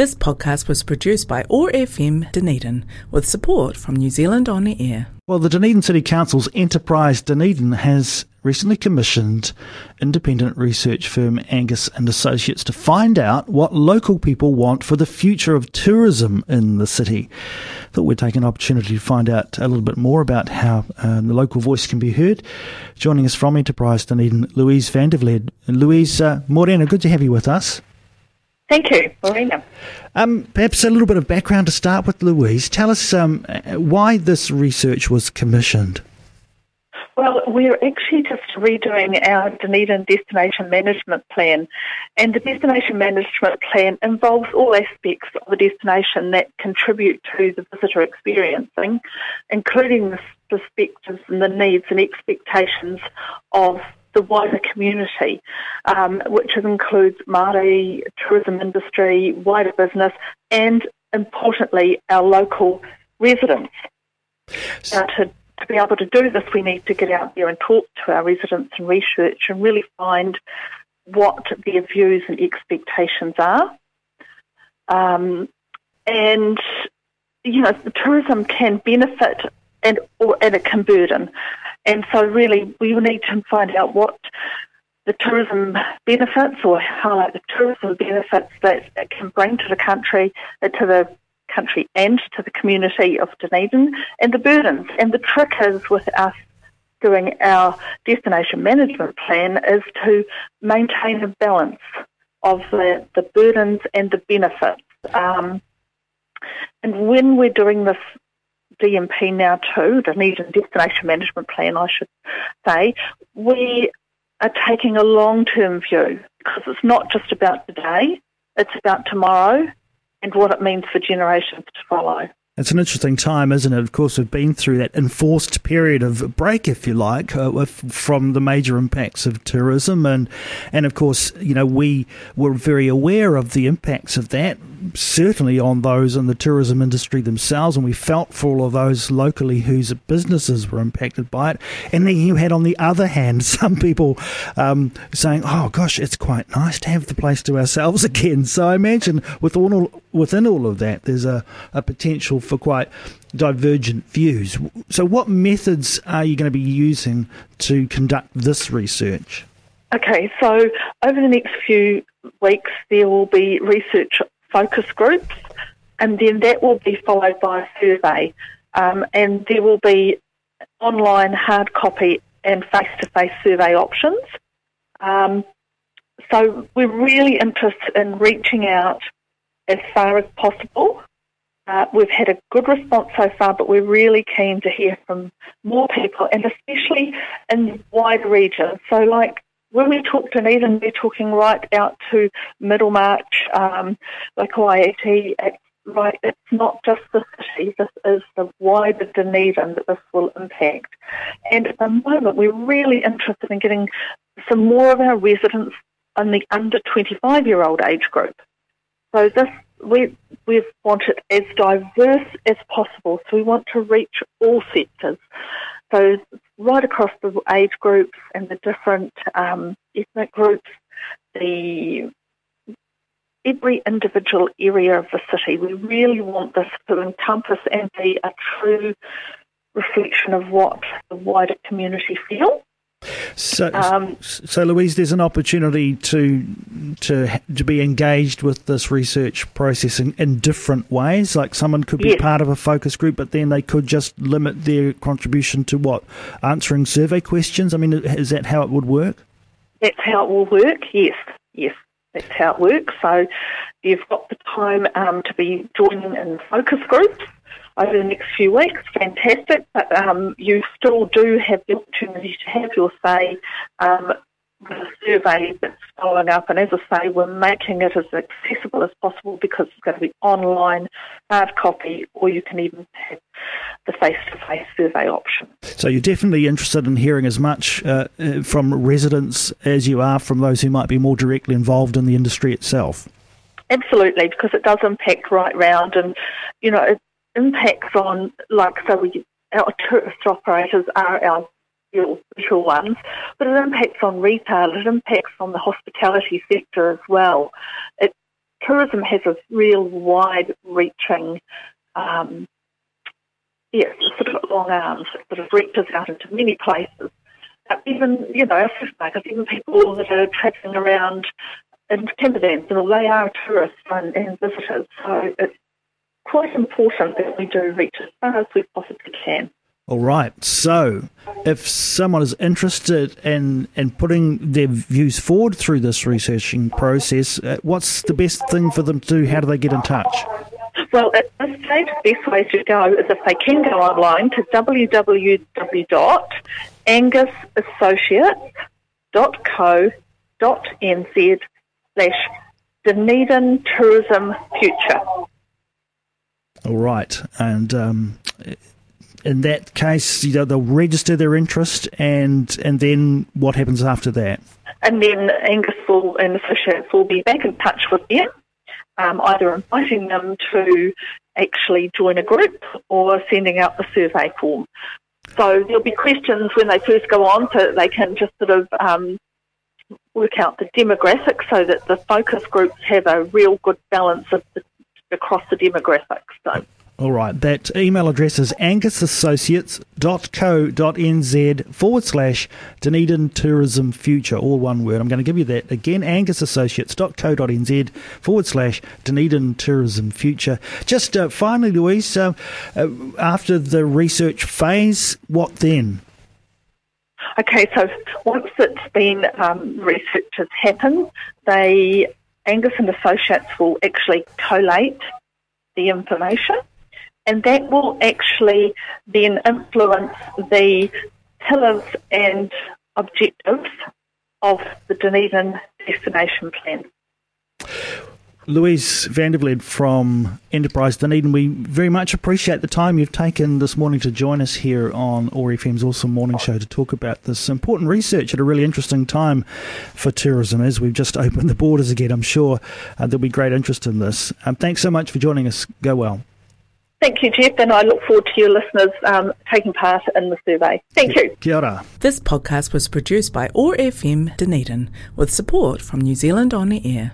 This podcast was produced by OAR FM Dunedin with support from New Zealand On Air. Well, the Dunedin City Council's Enterprise Dunedin has recently commissioned independent research firm Angus and Associates to find out what local people want for the future of tourism in the city. Thought we'd take an opportunity to find out a little bit more about how uh, the local voice can be heard. Joining us from Enterprise Dunedin, Louise van der Vliet. Louise, uh, Morena, good to have you with us. Thank you, Morena. Um, perhaps a little bit of background to start with, Louise. Tell us um, why this research was commissioned. Well, we're actually just redoing our Dunedin Destination Management Plan, and the Destination Management Plan involves all aspects of the destination that contribute to the visitor experiencing, including the perspectives and the needs and expectations of the wider community, um, which includes Māori, tourism industry, wider business, and importantly, our local residents. Now, to, to be able to do this, we need to get out there and talk to our residents and research and really find what their views and expectations are. Um, and, you know, the tourism can benefit and, or, and it can burden. And so, really, we need to find out what the tourism benefits or highlight the tourism benefits that it can bring to the country, uh, to the country and to the community of Dunedin, and the burdens. And the trick is with us doing our destination management plan is to maintain a balance of the, the burdens and the benefits. Um, and when we're doing this DMP now too, the Dunedin Destination Management Plan, I should say, we are taking a long-term view because it's not just about today, it's about tomorrow and what it means for generations to follow. It's an interesting time, isn't it? Of course, we've been through that enforced period of break, if you like, uh, from the major impacts of tourism, and and of course, you know, we were very aware of the impacts of that certainly on those in the tourism industry themselves, and we felt for all of those locally whose businesses were impacted by it. And then you had, on the other hand, some people um, saying, "Oh gosh, it's quite nice to have the place to ourselves again." So I imagine with all within all of that, there's a, a potential for quite divergent views. So, what methods are you going to be using to conduct this research? Okay, so over the next few weeks, there will be research focus groups, and then that will be followed by a survey. Um, and there will be online hard copy and face to face survey options. Um, so we're really interested in reaching out as far as possible. Uh, we've had a good response so far, but we're really keen to hear from more people, and especially in the wider regions. So, like when we talk Dunedin, we're talking right out to Middlemarch, um, like Waiiti. Right, it's not just the city. This is the wider Dunedin that this will impact. And at the moment, we're really interested in getting some more of our residents in the under 25 year old age group. So this we we've wanted as diverse as possible. So we want to reach all sectors. So right across the age groups and the different um, ethnic groups, the every individual area of the city. We really want this to encompass and be a true reflection of what the wider community feel. So, um, so Louise, there's an opportunity to to to be engaged with this research process in, in different ways. Like someone could be yes. part of a focus group, but then they could just limit their contribution to what answering survey questions. I mean, is that how it would work? That's how it will work. Yes, yes, that's how it works. So you've got the time um, to be joining in focus groups over the next few weeks, fantastic. But um, you still do have the opportunity to have your say um, with a survey that's following up. And as I say, we're making it as accessible as possible because it's going to be online, hard copy, or you can even have the face-to-face survey option. So you're definitely interested in hearing as much uh, uh from residents as you are from those who might be more directly involved in the industry itself. Absolutely, because it does impact right round, and you know, impacts on, like, so we, our tourist operators are our visual ones, but it impacts on retail, it impacts on the hospitality sector as well. It tourism has a real wide-reaching, um, yes, sort of long arms. It sort of reaches out into many places. Even, you know, our supermarkets, even people that are travelling around in Timberlands, you know, they are tourists and, and visitors. So it's quite important that we do reach as far as we possibly can. All right. So, if someone is interested in in putting their views forward through this researching process, uh, what's the best thing for them to do? How do they get in touch? Well, at this stage, the best way to go is if they can go online to www.angusassociates.co.nz slash Dunedin Tourism Future. All right. And um, in that case, you know, they'll register their interest, and and then what happens after that? And then Angus will, and associates will be back in touch with them, um, either inviting them to actually join a group or sending out the survey form. So there'll be questions when they first go on, so that they can just sort of um, work out the demographics, so that the focus groups have a real good balance of the, across the demographics. So. All right, that email address is angusassociates.co.nz forward slash Dunedin Tourism Future, all one word. I'm going to give you that again, angusassociates.co.nz forward slash Dunedin Tourism Future. Just uh, finally, Louise, uh, uh, after the research phase, what then? Okay, so once it's been um, research has happened, they Angus and Associates will actually collate the information and that will actually then influence the pillars and objectives of the Dunedin Destination Plan. Louise Vandervliet from Enterprise Dunedin, we very much appreciate the time you've taken this morning to join us here on OAR FM's Awesome Morning Show to talk about this important research at a really interesting time for tourism as we've just opened the borders again. I'm sure uh, there'll be great interest in this. Um, thanks so much for joining us. Go well. Thank you, Jeff, and I look forward to your listeners um, taking part in the survey. Thank you. Kia ora. This podcast was produced by OAR FM Dunedin with support from New Zealand On the Air.